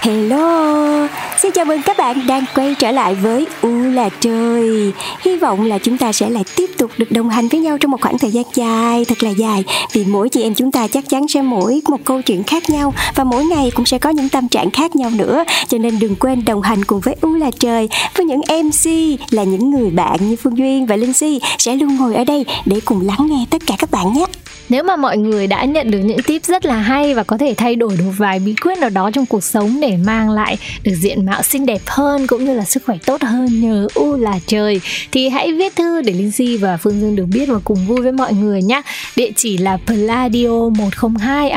Hello, xin chào mừng các bạn đang quay trở lại với U là trời. Hy vọng là chúng ta sẽ lại tiếp tục được đồng hành với nhau trong một khoảng thời gian dài, thật là dài. Vì mỗi chị em chúng ta chắc chắn sẽ mỗi một câu chuyện khác nhau và mỗi ngày cũng sẽ có những tâm trạng khác nhau nữa. Cho nên đừng quên đồng hành cùng với U là trời với những MC là những người bạn như Phương Duyên và Linh Si sẽ luôn ngồi ở đây để cùng lắng nghe tất cả các bạn nhé. Nếu mà mọi người đã nhận được những tip rất là hay và có thể thay đổi được vài bí quyết nào đó trong cuộc sống để mang lại được diện mạo xinh đẹp hơn cũng như là sức khỏe tốt hơn nhờ u là trời thì hãy viết thư để Linh Si và Phương Dương được biết và cùng vui với mọi người nhé. Địa chỉ là pladio 102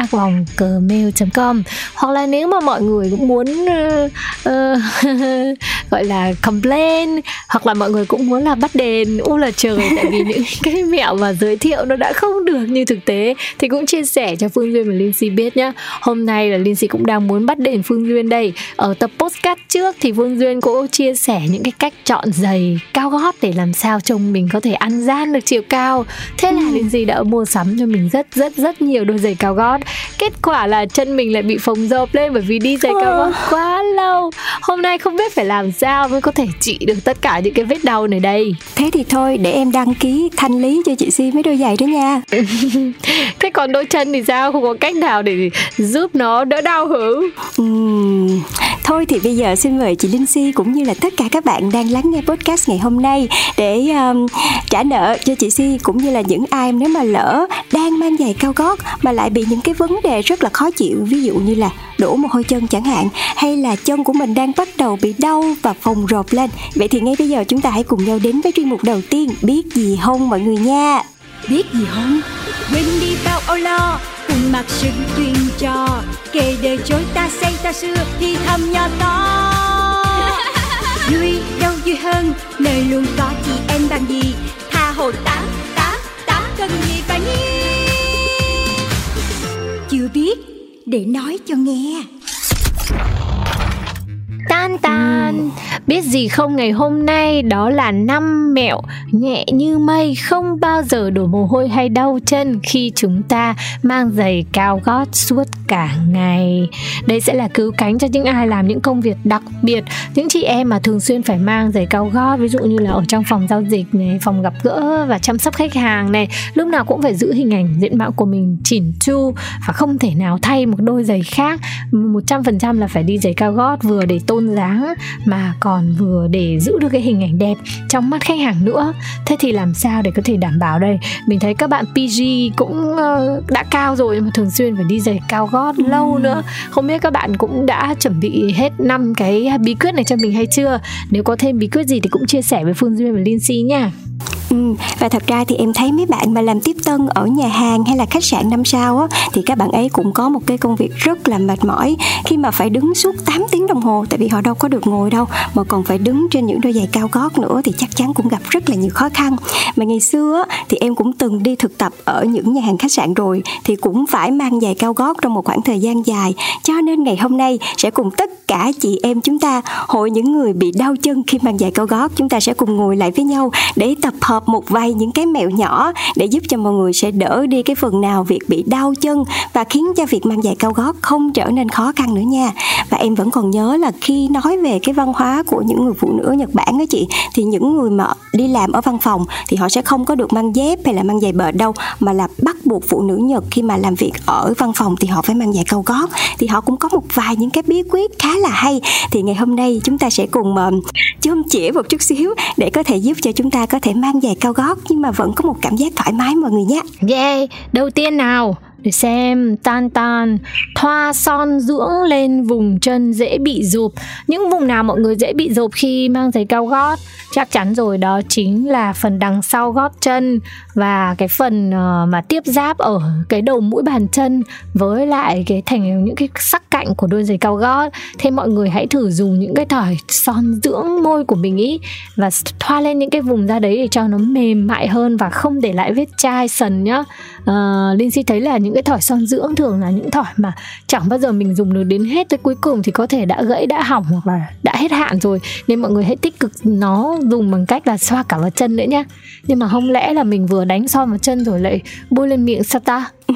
gmail.com hoặc là nếu mà mọi người cũng muốn uh, uh, gọi là complain hoặc là mọi người cũng muốn là bắt đền u là trời tại vì những cái mẹo mà giới thiệu nó đã không được như thực tế thì cũng chia sẻ cho Phương Duyên và Linh Si biết nhá. Hôm nay là Linh Si cũng đang muốn bắt đền Phương Duyên đây. Ở tập postcard trước thì Phương Duyên cũng chia sẻ những cái cách chọn giày cao gót để làm sao trông mình có thể ăn gian được chiều cao. Thế là Linh Si đã mua sắm cho mình rất rất rất nhiều đôi giày cao gót. Kết quả là chân mình lại bị phồng rộp lên bởi vì đi giày cao gót quá lâu. Hôm nay không biết phải làm sao mới có thể trị được tất cả những cái vết đau này đây. Thế thì thôi để em đăng ký thanh lý cho chị Si mấy đôi giày đó nha. Thế còn đôi chân thì sao? Không có cách nào để giúp nó đỡ đau hử? Uhm, ừ. thôi thì bây giờ xin mời chị Linh Si cũng như là tất cả các bạn đang lắng nghe podcast ngày hôm nay để um, trả nợ cho chị Si cũng như là những ai nếu mà lỡ đang mang giày cao gót mà lại bị những cái vấn đề rất là khó chịu ví dụ như là đổ mồ hôi chân chẳng hạn hay là chân của mình đang bắt đầu bị đau và phồng rộp lên vậy thì ngay bây giờ chúng ta hãy cùng nhau đến với chuyên mục đầu tiên biết gì không mọi người nha biết gì không? Quên đi bao âu lo cùng mặc sự truyền trò. Kể đời chối ta xây ta xưa thì thầm nhỏ to. Vui đâu vui hơn nơi luôn có chị em bằng gì? Tha hồ tám tám tám cần gì phải nhi chưa biết để nói cho nghe. Tan tan Biết gì không ngày hôm nay, đó là năm mẹo nhẹ như mây, Không bao giờ đổ mồ hôi hay đau chân khi chúng ta mang giày cao gót suốt cả ngày. Đây sẽ là cứu cánh cho những ai làm những công việc đặc biệt. Những chị em mà thường xuyên phải mang giày cao gót Ví dụ như là ở trong phòng giao dịch này, phòng gặp gỡ và chăm sóc khách hàng này Lúc nào cũng phải giữ hình ảnh diện mạo của mình chỉn chu Và không thể nào thay một đôi giày khác. 100% là phải đi giày cao gót vừa để tôn dáng mà còn vừa để giữ được cái hình ảnh đẹp trong mắt khách hàng nữa. Thế thì làm sao để có thể đảm bảo đây? Mình thấy các bạn PG cũng ờ, đã cao rồi mà thường xuyên phải đi giày cao gót ừ. lâu nữa. Không biết các bạn cũng đã chuẩn bị hết năm cái bí quyết này cho mình hay chưa? Nếu có thêm bí quyết gì thì cũng chia sẻ với Phương Duyên và Linh Si nha Ừ, và thật ra thì em thấy mấy bạn mà làm tiếp tân ở nhà hàng hay là khách sạn năm sao á thì các bạn ấy cũng có một cái công việc rất là mệt mỏi khi mà phải đứng suốt 8 tiếng đồng hồ tại vì họ đâu có được ngồi đâu mà còn phải đứng trên những đôi giày cao gót nữa thì chắc chắn cũng gặp rất là nhiều khó khăn. Mà ngày xưa á, thì em cũng từng đi thực tập ở những nhà hàng khách sạn rồi thì cũng phải mang giày cao gót trong một khoảng thời gian dài. Cho nên ngày hôm nay sẽ cùng tất cả chị em chúng ta hội những người bị đau chân khi mang giày cao gót chúng ta sẽ cùng ngồi lại với nhau để tập hợp một vài những cái mẹo nhỏ để giúp cho mọi người sẽ đỡ đi cái phần nào việc bị đau chân và khiến cho việc mang giày cao gót không trở nên khó khăn nữa nha. Và em vẫn còn nhớ là khi nói về cái văn hóa của những người phụ nữ ở Nhật Bản đó chị thì những người mà đi làm ở văn phòng thì họ sẽ không có được mang dép hay là mang giày bệt đâu mà là bắt buộc phụ nữ Nhật khi mà làm việc ở văn phòng thì họ phải mang giày cao gót. Thì họ cũng có một vài những cái bí quyết khá là hay. Thì ngày hôm nay chúng ta sẽ cùng uh, chôm chĩa một chút xíu để có thể giúp cho chúng ta có thể mang giày cao gót nhưng mà vẫn có một cảm giác thoải mái mọi người nhé. Yeah, đầu tiên nào? Để xem tan tan. Thoa son dưỡng lên vùng chân dễ bị rộp những vùng nào mọi người dễ bị rộp khi mang giày cao gót? Chắc chắn rồi đó chính là phần đằng sau gót chân và cái phần ờ, mà tiếp giáp ở cái đầu mũi bàn chân với lại cái thành những cái sắc cạnh của đôi giày cao gót. Thế mọi người hãy thử dùng những cái thỏi son dưỡng môi của mình ý và thoa lên những cái vùng da đấy để cho nó mềm mại hơn và không để lại vết chai sần nhá. Uh, Linh Si thấy là những cái thỏi son dưỡng thường là những thỏi mà chẳng bao giờ mình dùng được đến hết tới cuối cùng thì có thể đã gãy đã hỏng hoặc là đã hết hạn rồi. Nên mọi người hãy tích cực nó dùng bằng cách là xoa cả vào chân nữa nhá. Nhưng mà không lẽ là mình vừa đánh son vào chân rồi lại bôi lên miệng sao ta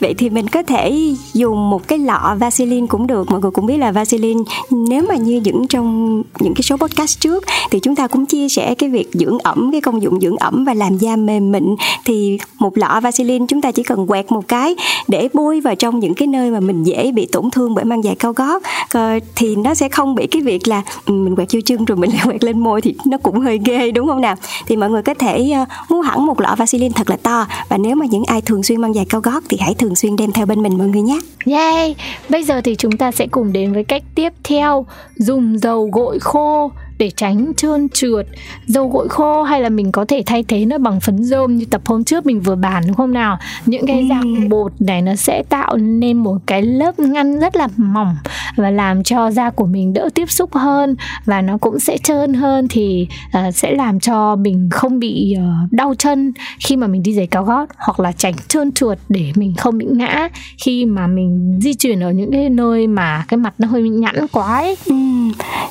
vậy thì mình có thể dùng một cái lọ Vaseline cũng được. Mọi người cũng biết là Vaseline, nếu mà như những trong những cái số podcast trước, thì chúng ta cũng chia sẻ cái việc dưỡng ẩm, cái công dụng dưỡng ẩm và làm da mềm mịn. Thì một lọ Vaseline chúng ta chỉ cần quẹt một cái để bôi vào trong những cái nơi mà mình dễ bị tổn thương bởi mang giày cao gót. Ờ, thì nó sẽ không bị cái việc là ừ, mình quẹt vô chân rồi mình lại quẹt lên môi thì nó cũng hơi ghê, đúng không nào? Thì mọi người có thể ờ, mua hẳn một lọ Vaseline thật là to. Và nếu mà những ai thường xuyên mang giày cao gót thì hãy thường xuyên đem theo bên mình mọi người nhé. Yay! Bây giờ thì chúng ta sẽ cùng đến với cách tiếp theo, dùng dầu gội khô để tránh trơn trượt dầu gội khô hay là mình có thể thay thế nó bằng phấn rôm như tập hôm trước mình vừa bàn đúng không nào những cái dạng bột này nó sẽ tạo nên một cái lớp ngăn rất là mỏng và làm cho da của mình đỡ tiếp xúc hơn và nó cũng sẽ trơn hơn thì uh, sẽ làm cho mình không bị uh, đau chân khi mà mình đi giày cao gót hoặc là tránh trơn trượt để mình không bị ngã khi mà mình di chuyển ở những cái nơi mà cái mặt nó hơi nhẵn quá ấy. Ừ.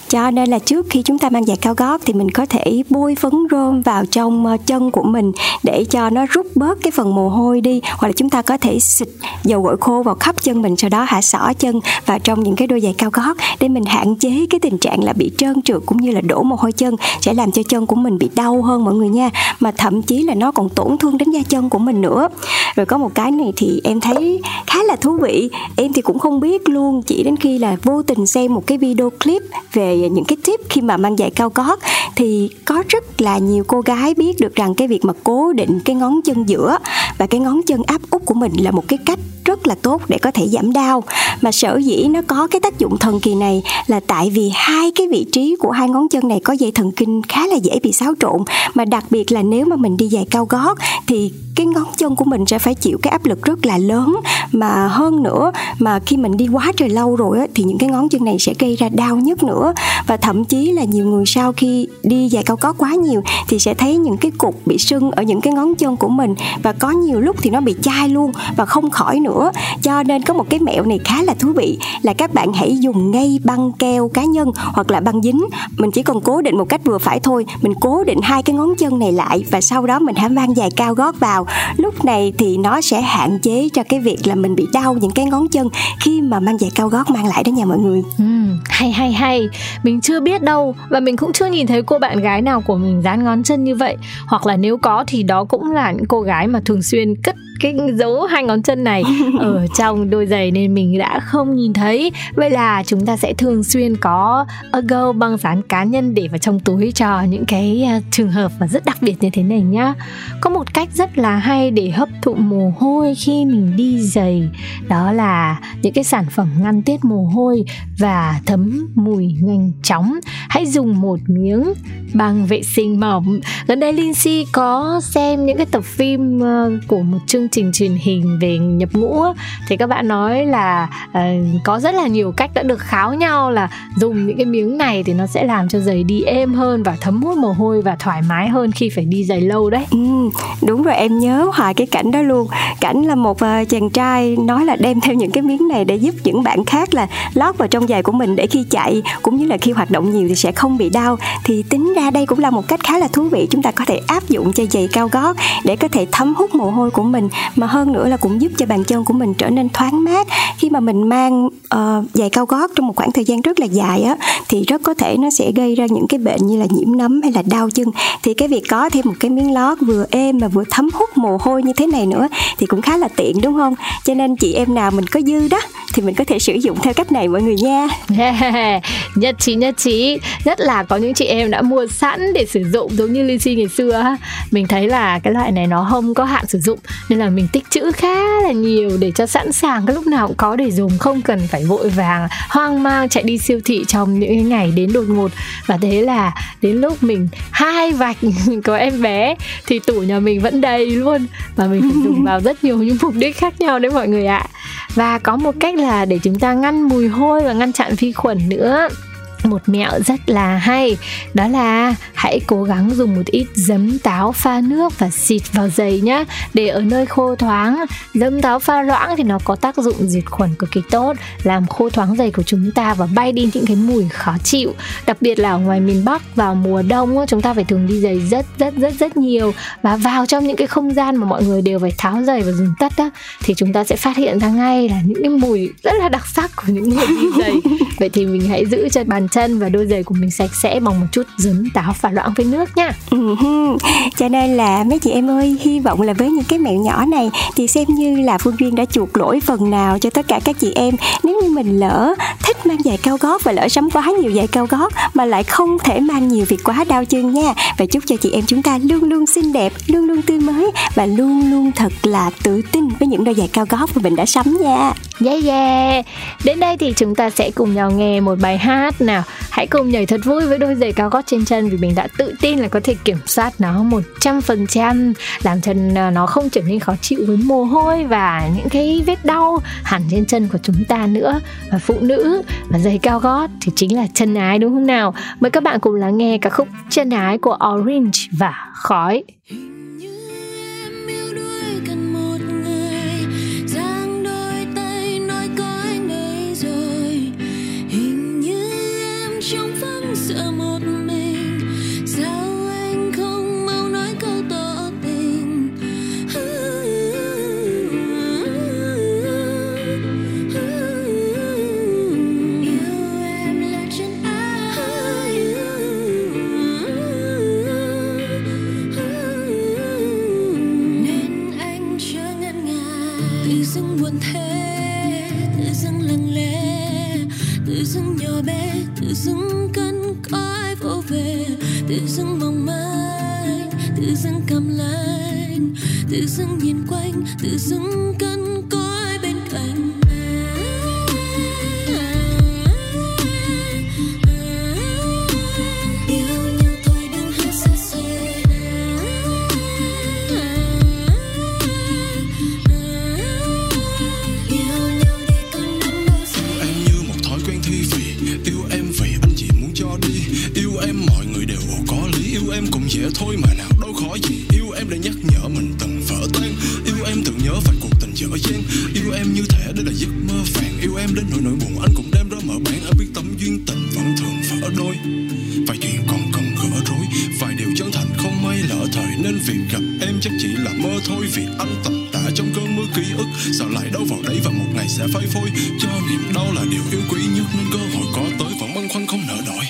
cho nên là trước khi chúng chúng ta mang giày cao gót thì mình có thể bôi phấn rôm vào trong ờ, chân của mình để cho nó rút bớt cái phần mồ hôi đi. Hoặc là chúng ta có thể xịt dầu gội khô vào khắp chân mình, sau đó hạ xỏ chân vào trong những cái đôi giày cao gót để mình hạn chế cái tình trạng là bị trơn trượt cũng như là đổ mồ hôi chân, sẽ làm cho chân của mình bị đau hơn mọi người nha. Mà thậm chí là nó còn tổn thương đến da chân của mình nữa. Rồi có một cái này thì em thấy khá là thú vị. Em thì cũng không biết luôn, chỉ đến khi là vô tình xem một cái video clip về những cái tip khi mà mang giày cao gót, thì có rất là nhiều cô gái biết được rằng cái việc mà cố định cái ngón chân giữa và cái ngón chân áp út của mình là một cái cách rất là tốt để có thể giảm đau. Mà sở dĩ nó có cái tác dụng thần kỳ này là tại vì hai cái vị trí của hai ngón chân này có dây thần kinh khá là dễ bị xáo trộn. Mà đặc biệt là nếu mà mình đi giày cao gót thì cái ngón chân của mình sẽ phải chịu cái áp lực rất là lớn. Mà hơn nữa mà khi mình đi quá trời lâu rồi á, thì những cái ngón chân này sẽ gây ra đau nhất nữa. Và thậm chí là nhiều người sau khi đi giày cao gót quá nhiều thì sẽ thấy những cái cục bị sưng ở những cái ngón chân của mình. Và có nhiều lúc thì nó bị chai luôn và không khỏi nữa cho nên có một cái mẹo này khá là thú vị là các bạn hãy dùng ngay băng keo cá nhân hoặc là băng dính. Mình chỉ cần cố định một cách vừa phải thôi. Mình cố định hai cái ngón chân này lại và sau đó mình hãy mang giày cao gót vào. Lúc này thì nó sẽ hạn chế cho cái việc là mình bị đau những cái ngón chân khi mà mang giày cao gót mang lại đó nha mọi người. Ừ, hay hay hay. Mình chưa biết đâu và mình cũng chưa nhìn thấy cô bạn gái nào của mình dán ngón chân như vậy. Hoặc là nếu có thì đó cũng là những cô gái mà thường xuyên cất cái dấu hai ngón chân này ở trong đôi giày nên mình đã không nhìn thấy. Vậy là chúng ta sẽ thường xuyên có ago băng dán cá nhân để vào trong túi cho những cái uh, trường hợp mà rất đặc biệt như thế này nhá. Có một cách rất là hay để hấp thụ mồ hôi khi mình đi giày. Đó là những cái sản phẩm ngăn tiết mồ hôi và thấm mùi nhanh chóng. Hãy dùng một miếng băng vệ sinh mỏng gần đây Lindsay có xem những cái tập phim uh, của một chương trình truyền hình về nhập ngũ thì các bạn nói là uh, có rất là nhiều cách đã được kháo nhau là dùng những cái miếng này thì nó sẽ làm cho giày đi êm hơn và thấm hút mồ hôi và thoải mái hơn khi phải đi giày lâu đấy. Ừ, đúng rồi em nhớ hoài cái cảnh đó luôn. Cảnh là một uh, chàng trai nói là đem theo những cái miếng này để giúp những bạn khác là lót vào trong giày của mình để khi chạy cũng như là khi hoạt động nhiều thì sẽ không bị đau. Thì tính ra đây cũng là một cách khá là thú vị chúng ta có thể áp dụng cho giày cao gót để có thể thấm hút mồ hôi của mình mà hơn nữa là cũng giúp cho bàn chân của mình trở nên thoáng mát. Khi mà mình mang ờ, uh, giày cao gót trong một khoảng thời gian rất là dài á thì rất có thể nó sẽ gây ra những cái bệnh như là nhiễm nấm hay là đau chân. Thì cái việc có thêm một cái miếng lót vừa êm mà vừa thấm hút mồ hôi như thế này nữa thì cũng khá là tiện đúng không? Cho nên chị em nào mình có dư đó thì mình có thể sử dụng theo cách này mọi người nha. Yeah. nhất trí nhất trí. Nhất là có những chị em đã mua sẵn để sử dụng giống như Lizzy ngày xưa mình thấy là cái loại này nó không có hạn sử dụng nên là mình tích trữ khá là nhiều để cho sẵn sàng cái lúc nào cũng có để dùng không cần phải vội vàng hoang mang chạy đi siêu thị trong những ngày đến đột ngột. Và thế là đến lúc mình hai vạch có em bé thì tủ nhà mình vẫn đầy luôn. Và mình phải dùng vào rất nhiều những mục đích khác nhau đấy mọi người ạ. Và có một cách là để chúng ta ngăn mùi hôi và ngăn chặn vi khuẩn nữa một mẹo rất là hay. Đó là hãy cố gắng dùng một ít giấm táo pha nước và xịt vào giày nhé để ở nơi khô thoáng giấm táo pha loãng thì nó có tác dụng diệt khuẩn cực kỳ tốt làm khô thoáng giày của chúng ta và bay đi những cái mùi khó chịu. Đặc biệt là ở ngoài miền bắc vào mùa đông chúng ta phải thường đi giày rất rất rất rất nhiều. Và vào trong những cái không gian mà mọi người đều phải tháo giày và dùng tất á thì chúng ta sẽ phát hiện ra ngay là những cái mùi rất là đặc sắc của những người đi giày. Vậy thì mình hãy giữ cho bàn chân và đôi giày của mình sạch sẽ bằng một chút giấm táo pha loãng với nước nha. Uh-huh. cho nên là mấy chị em ơi hy vọng là với những cái mẹo nhỏ này thì xem như là phương duyên đã chuộc lỗi phần nào cho tất cả các chị em. Nếu như mình lỡ thích mang giày cao gót và lỡ sắm quá nhiều giày cao gót mà lại không thể mang nhiều việc quá đau chân nha. Và chúc cho chị em chúng ta luôn luôn xinh đẹp luôn luôn tươi mới và luôn luôn thật là tự tin với những đôi giày cao gót mà mình đã sắm nha. Yeah yeah. Đến đây thì chúng ta sẽ cùng nhau nghe một bài hát nào Hãy cùng nhảy thật vui với đôi giày cao gót trên chân vì mình đã tự tin là có thể kiểm soát nó 100% làm chân ờ, nó không trở nên khó chịu với mồ hôi và những cái vết đau hẳn trên chân của chúng ta nữa. Và phụ nữ và giày cao gót thì chính là chân ái, đúng không nào? Mời các bạn cùng lắng nghe ca khúc chân ái của Orange và Khói. tự dưng buồn thế, tự dưng lặng lẽ, tự dưng nhỏ bé, tự dưng cân cõi vô về, tự dưng mong manh, tự dưng cầm lạnh tự dưng nhìn quanh, tự dưng cân chắc chỉ là mơ thôi, vì anh tầm tạ trong cơn mưa ký ức. Sao lại đâu vào đấy và một ngày sẽ phai phôi. Cho niềm đau là điều yêu quý nhất, nên cơ hội có tới vẫn băn khoăn không nỡ đổi.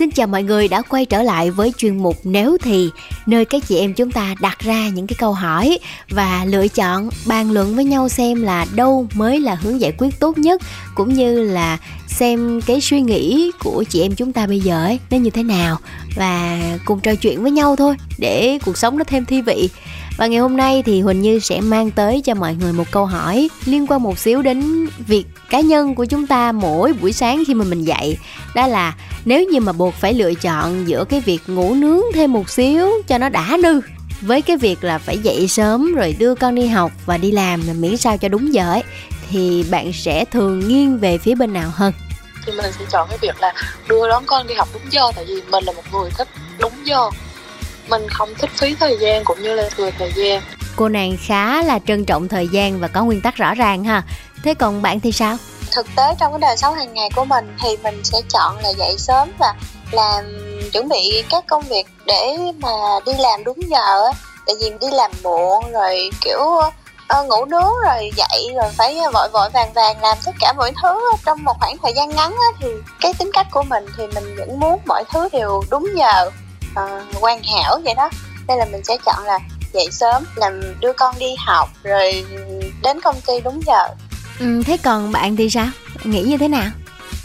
Xin chào mọi người đã quay trở lại với chuyên mục Nếu thì, nơi các chị em chúng ta đặt ra những cái câu hỏi và lựa chọn bàn luận với nhau xem là đâu mới là hướng giải quyết tốt nhất cũng như là xem cái suy nghĩ của chị em chúng ta bây giờ ấy nó như thế nào và cùng trò chuyện với nhau thôi để cuộc sống nó thêm thi vị và ngày hôm nay thì Huỳnh Như sẽ mang tới cho mọi người một câu hỏi liên quan một xíu đến việc cá nhân của chúng ta mỗi buổi sáng khi mà mình dậy. Đó là, nếu như mà buộc phải lựa chọn giữa cái việc ngủ nướng thêm một xíu cho nó đã nư với cái việc là phải dậy sớm rồi đưa con đi học và đi làm là miễn sao cho đúng giờ ấy, thì bạn sẽ thường nghiêng về phía bên nào hơn thì mình sẽ chọn cái việc là đưa đón con đi học đúng giờ, tại vì mình là một người thích đúng giờ mình không thích phí thời gian cũng như là thừa thời gian. Cô nàng khá là trân trọng thời gian và có nguyên tắc rõ ràng ha. Thế còn bạn thì sao? Thực tế trong cái đời sống hàng ngày của mình thì mình sẽ chọn là dậy sớm và làm chuẩn bị các công việc để mà đi làm đúng giờ tại vì đi làm muộn rồi kiểu uh, ngủ nướng rồi dậy rồi phải vội vội vàng vàng làm tất cả mọi thứ trong một khoảng thời gian ngắn á, thì cái tính cách của mình thì mình vẫn muốn mọi thứ đều đúng giờ uh, hoàn hảo vậy đó. Nên là mình sẽ chọn là dậy sớm làm đưa con đi học rồi đến công ty đúng giờ. Ừ, thế còn bạn thì sao? Nghĩ như thế nào?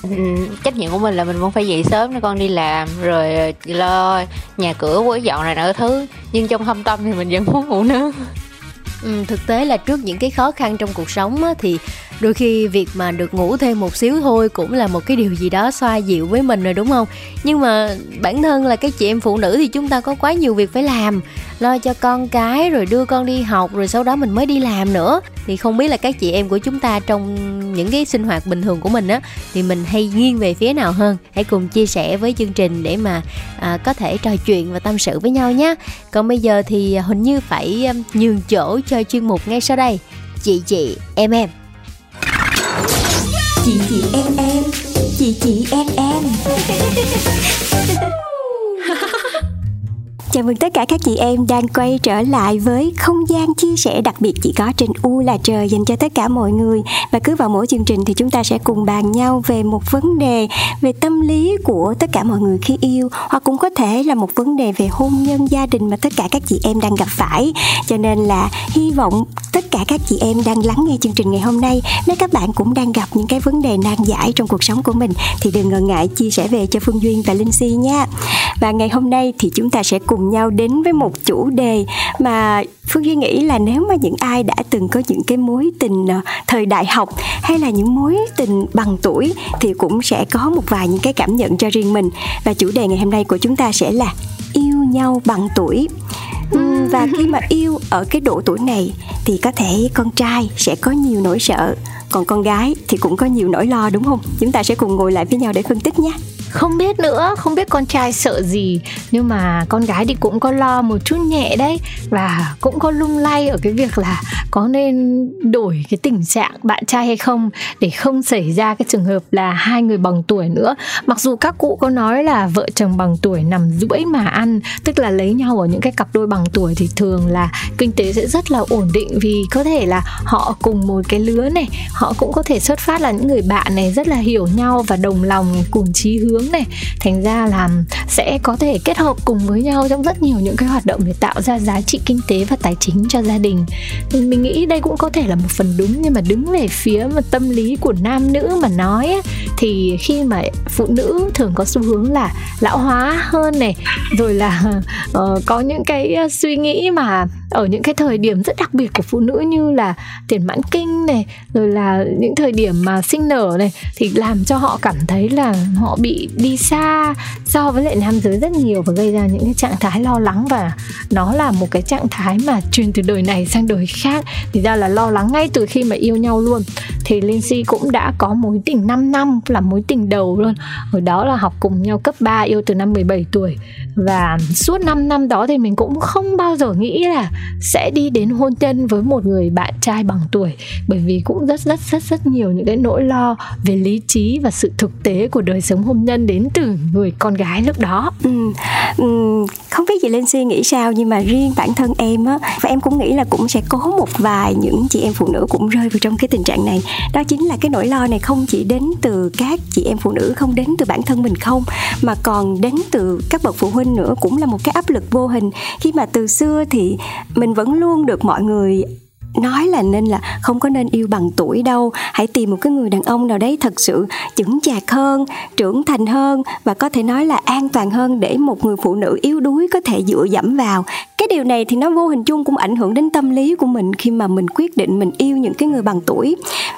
Ừ, trách nhiệm của mình là mình vẫn phải dậy sớm để con đi làm rồi lo nhà cửa quấy dọn này nọ thứ. Nhưng trong thâm tâm thì mình vẫn muốn ngủ nướng. Ừ, thực tế là trước những cái khó khăn trong cuộc sống á, thì đôi khi việc mà được ngủ thêm một xíu thôi cũng là một cái điều gì đó xoa dịu với mình rồi đúng không? Nhưng mà bản thân là cái chị em phụ nữ thì chúng ta có quá nhiều việc phải làm lo cho con cái rồi đưa con đi học rồi sau đó mình mới đi làm nữa. Thì không biết là các chị em của chúng ta trong những cái sinh hoạt bình thường của mình á thì mình hay nghiêng về phía nào hơn? Hãy cùng chia sẻ với chương trình để mà à, có thể trò chuyện và tâm sự với nhau nhé. Còn bây giờ thì hình như phải nhường chỗ cho chuyên mục ngay sau đây. Chị chị em em. Chị chị em em. Chào mừng tất cả các chị em đang quay trở lại với không gian chia sẻ đặc biệt chỉ có trên U là trời dành cho tất cả mọi người. Và cứ vào mỗi chương trình thì chúng ta sẽ cùng bàn nhau về một vấn đề, về tâm lý của tất cả mọi người khi yêu, hoặc cũng có thể là một vấn đề về hôn nhân gia đình mà tất cả các chị em đang gặp phải. Cho nên là hy vọng tất cả các chị em đang lắng nghe chương trình ngày hôm nay, nếu các bạn cũng đang gặp những cái vấn đề nan giải trong cuộc sống của mình, thì đừng ngần ngại chia sẻ về cho Phương Duyên và Linh Si nha. Và ngày hôm nay thì chúng ta sẽ cùng nhau đến với một chủ đề mà Phương Duy nghĩ là nếu mà những ai đã từng có những cái mối tình ờ, thời đại học hay là những mối tình bằng tuổi thì cũng sẽ có một vài những cái cảm nhận cho riêng mình. Và chủ đề ngày hôm nay của chúng ta sẽ là yêu nhau bằng tuổi. Và khi mà yêu ở cái độ tuổi này thì có thể con trai sẽ có nhiều nỗi sợ còn con gái thì cũng có nhiều nỗi lo đúng không? Chúng ta sẽ cùng ngồi lại với nhau để phân tích nhé không biết nữa, không biết con trai sợ gì. Nhưng mà con gái thì cũng có lo một chút nhẹ đấy. Và cũng có lung lay ở cái việc là có nên đổi cái tình trạng bạn trai hay không để không xảy ra cái trường hợp là hai người bằng tuổi nữa. Mặc dù các cụ có nói là vợ chồng bằng tuổi nằm duỗi mà ăn, tức là lấy nhau ở những cái cặp đôi bằng tuổi thì thường là kinh tế sẽ rất là ổn định. Vì có thể là họ cùng một cái lứa này, họ cũng có thể xuất phát là những người bạn này rất là hiểu nhau và đồng lòng, cùng chí hướng lớn này. Thành ra là sẽ có thể kết hợp cùng với nhau trong rất nhiều những cái hoạt động để tạo ra giá trị kinh tế và tài chính cho gia đình. Nên mình nghĩ đây cũng có thể là một phần đúng nhưng mà đứng về phía mà tâm lý của nam nữ mà nói ấy, thì khi mà phụ nữ thường có xu hướng là lão hóa hơn này rồi là uh, có những cái ờ, suy nghĩ mà ở những cái thời điểm rất đặc biệt của phụ nữ như là tiền mãn kinh này, rồi là những thời điểm mà sinh nở này, thì làm cho họ cảm thấy là họ bị đi xa so với lại nam giới rất nhiều và gây ra những cái trạng thái lo lắng. Và nó là một cái trạng thái mà truyền từ đời này sang đời khác. Thì ra là lo lắng ngay từ khi mà yêu nhau luôn. Thì Lindsay cũng đã có mối tình 5 năm, là mối tình đầu luôn. Hồi đó là học cùng nhau cấp 3 yêu từ năm 17 tuổi. Và suốt 5 năm đó thì mình cũng không bao giờ nghĩ là sẽ đi đến hôn nhân với một người bạn trai bằng tuổi. Bởi vì cũng rất rất rất rất nhiều những cái nỗi lo về lý trí và sự thực tế của đời sống hôn nhân đến từ người con gái lúc đó. Ừ, ừ, không biết chị Linh suy nghĩ sao nhưng mà riêng bản thân em á và em cũng nghĩ là cũng sẽ có một vài những chị em phụ nữ cũng rơi vào trong cái tình trạng này. Đó chính là cái nỗi lo này không chỉ đến từ các chị em phụ nữ không đến từ bản thân mình không mà còn đến từ các bậc phụ huynh nữa cũng là một cái áp lực vô hình. Khi mà từ xưa thì mình vẫn luôn được mọi người nói là nên là không có nên yêu bằng tuổi đâu. Hãy tìm một cái người đàn ông nào đấy thật sự chững chạc hơn, trưởng thành hơn và có thể nói là an toàn hơn để một người phụ nữ yếu đuối có thể dựa dẫm vào. Cái điều này thì nó vô hình chung cũng ảnh hưởng đến tâm lý của mình khi mà mình quyết định mình yêu những cái người bằng tuổi.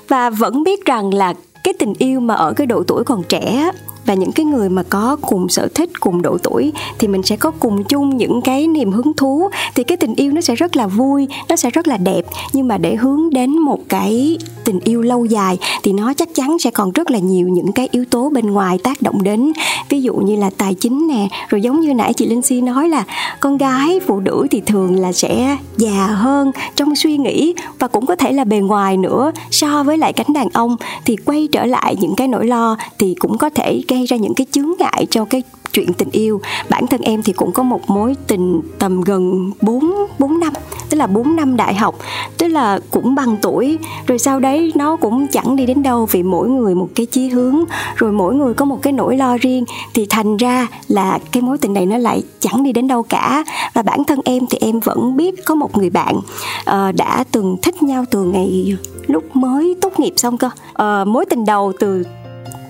Và vẫn biết rằng là cái tình yêu mà ở cái độ tuổi còn trẻ và những cái người mà có cùng sở thích, cùng độ tuổi thì mình sẽ có cùng chung những cái niềm hứng thú. Thì cái tình yêu nó sẽ rất là vui, nó sẽ rất là đẹp. Nhưng mà để hướng đến một cái tình yêu lâu dài thì nó chắc chắn sẽ còn rất là nhiều những cái yếu tố bên ngoài tác động đến. Ví dụ như là tài chính nè, rồi giống như nãy chị linh si nói là con gái, phụ nữ thì thường là sẽ già hơn trong suy nghĩ và cũng có thể là bề ngoài nữa. So với lại cánh đàn ông thì quay trở lại những cái nỗi lo thì cũng có thể gây ra những cái chướng ngại cho cái chuyện tình yêu. Bản thân em thì cũng có một mối tình tầm gần 4 4 năm tức là 4 năm đại học tức là cũng bằng tuổi. Rồi sau đấy nó cũng chẳng đi đến đâu vì mỗi người một cái chí hướng rồi mỗi người có một cái nỗi lo riêng. Thì thành ra là cái mối tình này nó lại chẳng đi đến đâu cả. Và bản thân em thì em vẫn biết có một người bạn uh, đã từng thích nhau từ ngày lúc mới tốt nghiệp xong cơ. Uh, mối tình đầu từ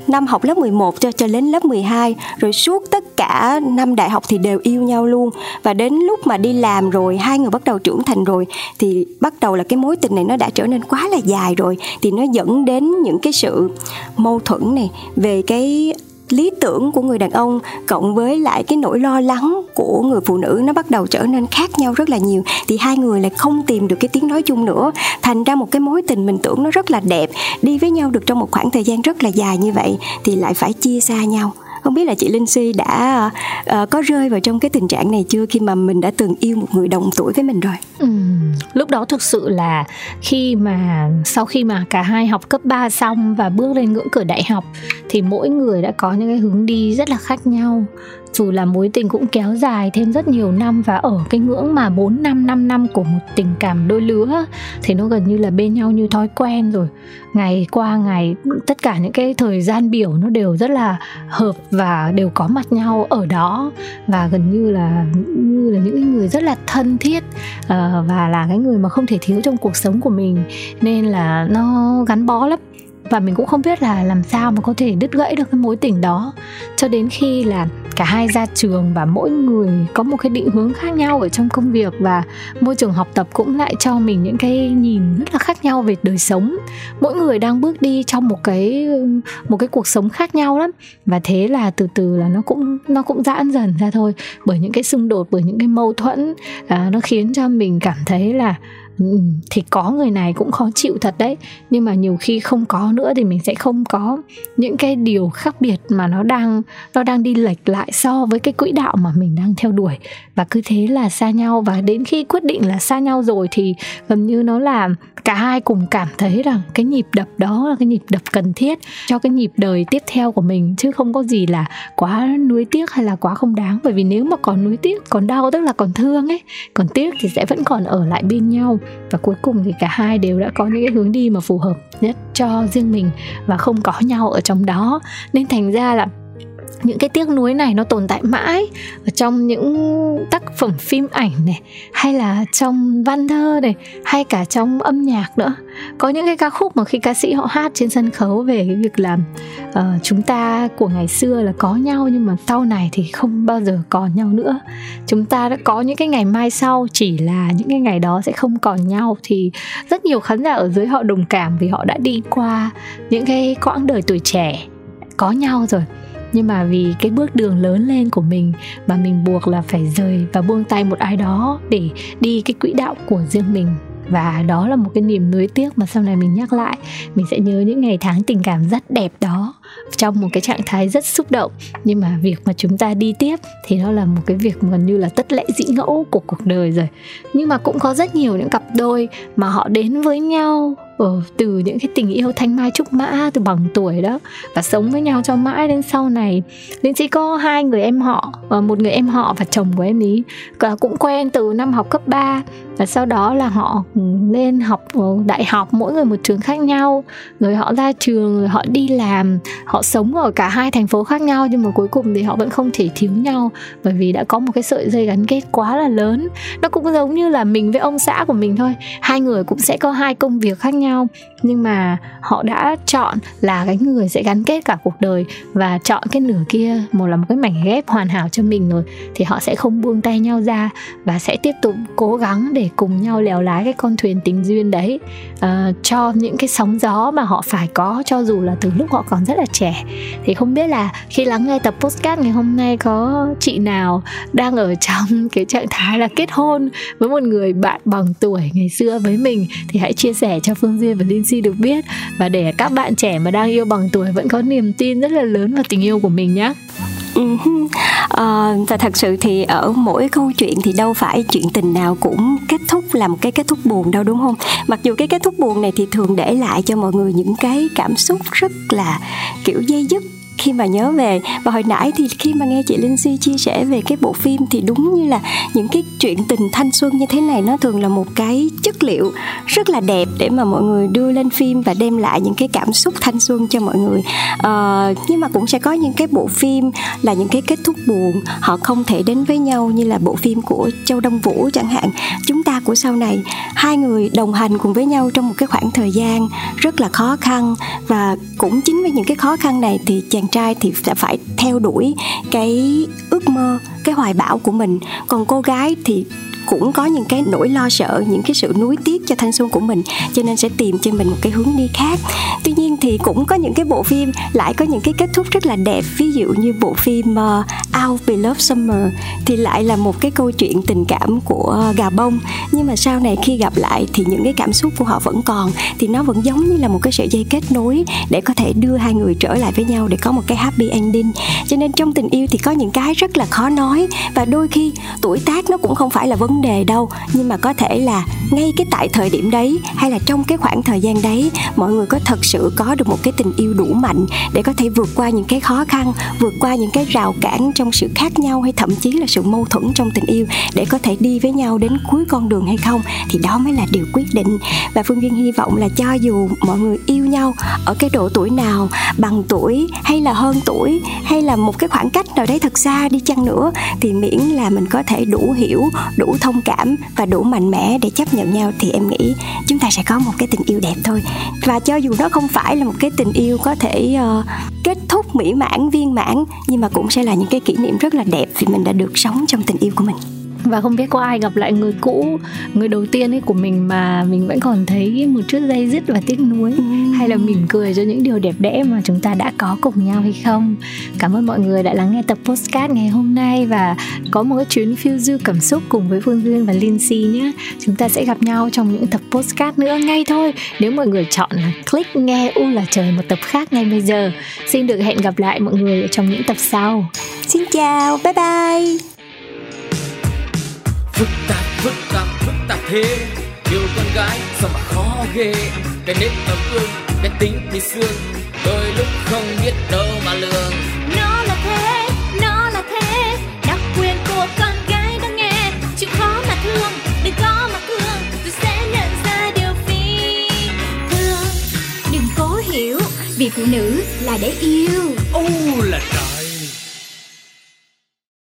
năm học lớp 11 cho cho đến lớp 12 rồi suốt tất cả năm đại học thì đều yêu nhau luôn. Và đến lúc mà đi làm rồi, hai người bắt đầu trưởng thành rồi, thì bắt đầu là cái mối tình này nó đã trở nên quá là dài rồi. Thì nó dẫn đến những cái sự mâu thuẫn này về cái lý tưởng của người đàn ông cộng với lại cái nỗi lo lắng của người phụ nữ nó bắt đầu trở nên khác nhau rất là nhiều. Thì hai người lại không tìm được cái tiếng nói chung nữa. Thành ra một cái mối tình mình tưởng nó rất là đẹp, đi với nhau được trong một khoảng thời gian rất là dài như vậy thì lại phải chia xa nhau không biết là chị Linh Si đã uh, có rơi vào trong cái tình trạng này chưa khi mà mình đã từng yêu một người đồng tuổi với mình rồi? Ừ, lúc đó thực sự là khi mà sau khi mà cả hai học cấp 3 xong và bước lên ngưỡng cửa đại học thì mỗi người đã có những cái hướng đi rất là khác nhau dù là mối tình cũng kéo dài thêm rất nhiều năm và ở cái ngưỡng mà 4 năm 5 năm của một tình cảm đôi lứa, thì nó gần như là bên nhau như thói quen rồi. Ngày qua ngày, tất cả những cái thời gian biểu nó đều rất là hợp và đều có mặt nhau ở đó. Và gần như là như là những người rất là thân thiết ờ, và là cái người mà không thể thiếu trong cuộc sống của mình. Nên là nó gắn bó lắm và mình cũng không biết là làm sao mà có thể đứt gãy được cái mối tình đó. Cho đến khi là cả hai ra trường và mỗi người có một cái định hướng khác nhau ở trong công việc và môi trường học tập cũng lại cho mình những cái nhìn rất là khác nhau về đời sống. Mỗi người đang bước đi trong một cái một cái cuộc sống khác nhau lắm. Và thế là từ từ là nó cũng nó cũng giãn dần ra thôi. Bởi những cái xung đột bởi những cái mâu thuẫn à, nó khiến cho mình cảm thấy là Ừ, thì có người này cũng khó chịu thật đấy. Nhưng mà nhiều khi không có nữa thì mình sẽ không có những cái điều khác biệt mà nó đang nó đang đi lệch lại so với cái quỹ đạo mà mình đang theo đuổi. Và cứ thế là xa nhau. Và đến khi quyết định là xa nhau rồi thì gần như nó là cả hai cùng cảm thấy rằng cái nhịp đập đó là cái nhịp đập cần thiết cho cái nhịp đời tiếp theo của mình. Chứ không có gì là quá nuối tiếc hay là quá không đáng. Bởi vì nếu mà còn nuối tiếc, còn đau tức là còn thương ấy, còn tiếc thì sẽ vẫn còn ở lại bên nhau và cuối cùng thì cả hai đều đã có những cái hướng đi mà phù hợp nhất cho riêng mình và không có nhau ở trong đó. Nên thành ra là những cái tiếc nuối này nó tồn tại mãi ở trong những tác phẩm phim ảnh này hay là trong văn thơ này hay cả trong âm nhạc nữa. Có những cái ca khúc mà khi ca sĩ họ hát trên sân khấu về cái việc làm uh, ờ, chúng ta của ngày xưa là có nhau nhưng mà sau này thì không bao giờ còn nhau nữa. Chúng ta đã có những cái ngày mai sau chỉ là những cái ngày đó sẽ không còn nhau. Thì rất nhiều khán giả ở dưới họ đồng cảm vì họ đã đi qua những cái quãng đời tuổi trẻ có nhau rồi nhưng mà vì cái bước đường lớn lên của mình mà mình buộc là phải rời và buông tay một ai đó để đi cái quỹ đạo của riêng mình. Và đó là một cái niềm nuối tiếc mà sau này mình nhắc lại, mình sẽ nhớ những ngày tháng tình cảm rất đẹp đó trong một cái trạng thái rất xúc động. Nhưng mà việc mà chúng ta đi tiếp thì đó là một cái việc gần như là tất lẽ dĩ ngẫu của cuộc đời rồi. Nhưng mà cũng có rất nhiều những cặp đôi mà họ đến với nhau ừ, từ những cái tình yêu thanh mai trúc mã từ bằng tuổi đó và sống với nhau cho mãi đến sau này. Linh chỉ có hai người em họ và một người em họ và chồng của em ý. Và cũng quen từ năm học cấp 3 và sau đó là họ lên học ờ, đại học mỗi người một trường khác nhau. Rồi họ ra trường rồi họ đi làm họ sống ở cả hai thành phố khác nhau nhưng mà cuối cùng thì họ vẫn không thể thiếu nhau bởi vì đã có một cái sợi dây gắn kết quá là lớn. Nó cũng giống như là mình với ông xã của mình thôi. Hai người cũng sẽ có hai công việc khác nhau nhưng mà họ đã chọn là cái người sẽ gắn kết cả cuộc đời và chọn cái nửa kia một là một cái mảnh ghép hoàn hảo cho mình rồi thì họ sẽ không buông tay nhau ra và sẽ tiếp tục cố gắng để cùng nhau lèo lái cái con thuyền tình duyên đấy. Uh, cho những cái sóng gió mà họ phải có cho dù là từ lúc họ còn rất là trẻ. Thì không biết là khi lắng nghe tập postcard ngày hôm nay có chị nào đang ở trong cái trạng thái là kết hôn với một người bạn bằng tuổi ngày xưa với mình thì hãy chia sẻ cho Phương Duyên và Linh Si được biết. Và để các bạn trẻ mà đang yêu bằng tuổi vẫn có niềm tin rất là lớn vào tình yêu của mình nhé. Uh, ừ ờ, và thật sự thì ở mỗi câu chuyện thì đâu phải chuyện tình nào cũng kết thúc là một cái kết thúc buồn đâu đúng không? Mặc dù cái kết thúc buồn này thì thường để lại cho mọi người những cái cảm xúc rất là kiểu dây dứt khi mà nhớ về. Và hồi nãy thì khi mà nghe chị Linh Si chia sẻ về cái bộ phim thì đúng như là những cái chuyện tình thanh xuân như thế này nó thường là một cái chất liệu rất là đẹp để mà mọi người đưa lên phim và đem lại những cái cảm xúc thanh xuân cho mọi người. À, nhưng mà cũng sẽ có những cái bộ phim là những cái kết thúc buồn họ không thể đến với nhau như là bộ phim của Châu Đông Vũ chẳng hạn. Chúng ta của sau này hai người đồng hành cùng với nhau trong một cái khoảng thời gian rất là khó khăn và cũng chính với những cái khó khăn này thì chàng trai thì sẽ phải theo đuổi cái ước mơ, cái hoài bão của mình. Còn cô gái thì cũng có những cái nỗi lo sợ những cái sự nuối tiếc cho thanh xuân của mình cho nên sẽ tìm cho mình một cái hướng đi khác. Tuy nhiên thì cũng có những cái bộ phim lại có những cái kết thúc rất là đẹp. Ví dụ như bộ phim ờ, uh, Out Beloved Summer thì lại là một cái câu chuyện tình cảm của gà bông. Nhưng mà sau này khi gặp lại thì những cái cảm xúc của họ vẫn còn thì nó vẫn giống như là một cái sợi dây kết nối để có thể đưa hai người trở lại với nhau để có một cái happy ending. Cho nên trong tình yêu thì có những cái rất là khó nói và đôi khi tuổi tác nó cũng không phải là vấn vấn đề đâu, nhưng mà có thể là ngay cái tại thời điểm đấy hay là trong cái khoảng thời gian đấy, mọi người có thật sự có được một cái tình yêu đủ mạnh để có thể vượt qua những cái khó khăn, vượt qua những cái rào cản trong sự khác nhau hay thậm chí là sự mâu thuẫn trong tình yêu để có thể đi với nhau đến cuối con đường hay không, thì đó mới là điều quyết định. Và phương duyên hy vọng là cho dù mọi người yêu nhau ở cái độ tuổi nào, bằng tuổi hay là hơn tuổi, hay là một cái khoảng cách nào đấy thật xa đi chăng nữa, thì miễn là mình có thể đủ hiểu, đủ thông cảm và đủ mạnh mẽ để chấp nhận nhau thì em nghĩ chúng ta sẽ có một cái tình yêu đẹp thôi. Và cho dù nó không phải là một cái tình yêu có thể uh, kết thúc mỹ mãn viên mãn nhưng mà cũng sẽ là những cái kỷ niệm rất là đẹp vì mình đã được sống trong tình yêu của mình và không biết có ai gặp lại người cũ người đầu tiên ấy của mình mà mình vẫn còn thấy một chút dây dứt và tiếc nuối. Ừ. hay là mỉm cười cho những điều đẹp đẽ mà chúng ta đã có cùng nhau hay không. Cảm ơn mọi người đã lắng nghe tập postcard ngày hôm nay và có một cái chuyến phiêu du cảm xúc cùng với phương duyên và lindsay nhé. Chúng ta sẽ gặp nhau trong những tập postcard nữa ngay thôi. Nếu mọi người chọn là click nghe u là trời một tập khác ngay bây giờ. Xin được hẹn gặp lại mọi người trong những tập sau. Xin chào bye bye phức tạp phức tạp phức tạp thế. Yêu con gái sao mà khó ghê. Cái nết ấm ương cái tính thì xương. Đôi lúc không biết đâu mà lường. Nó là thế nó là thế. Đặc quyền của con gái đang nghe. Chịu khó mà thương đừng có mà thương tôi sẽ nhận ra điều phi thường. Đừng cố hiểu vì phụ nữ là để yêu. Ô là trời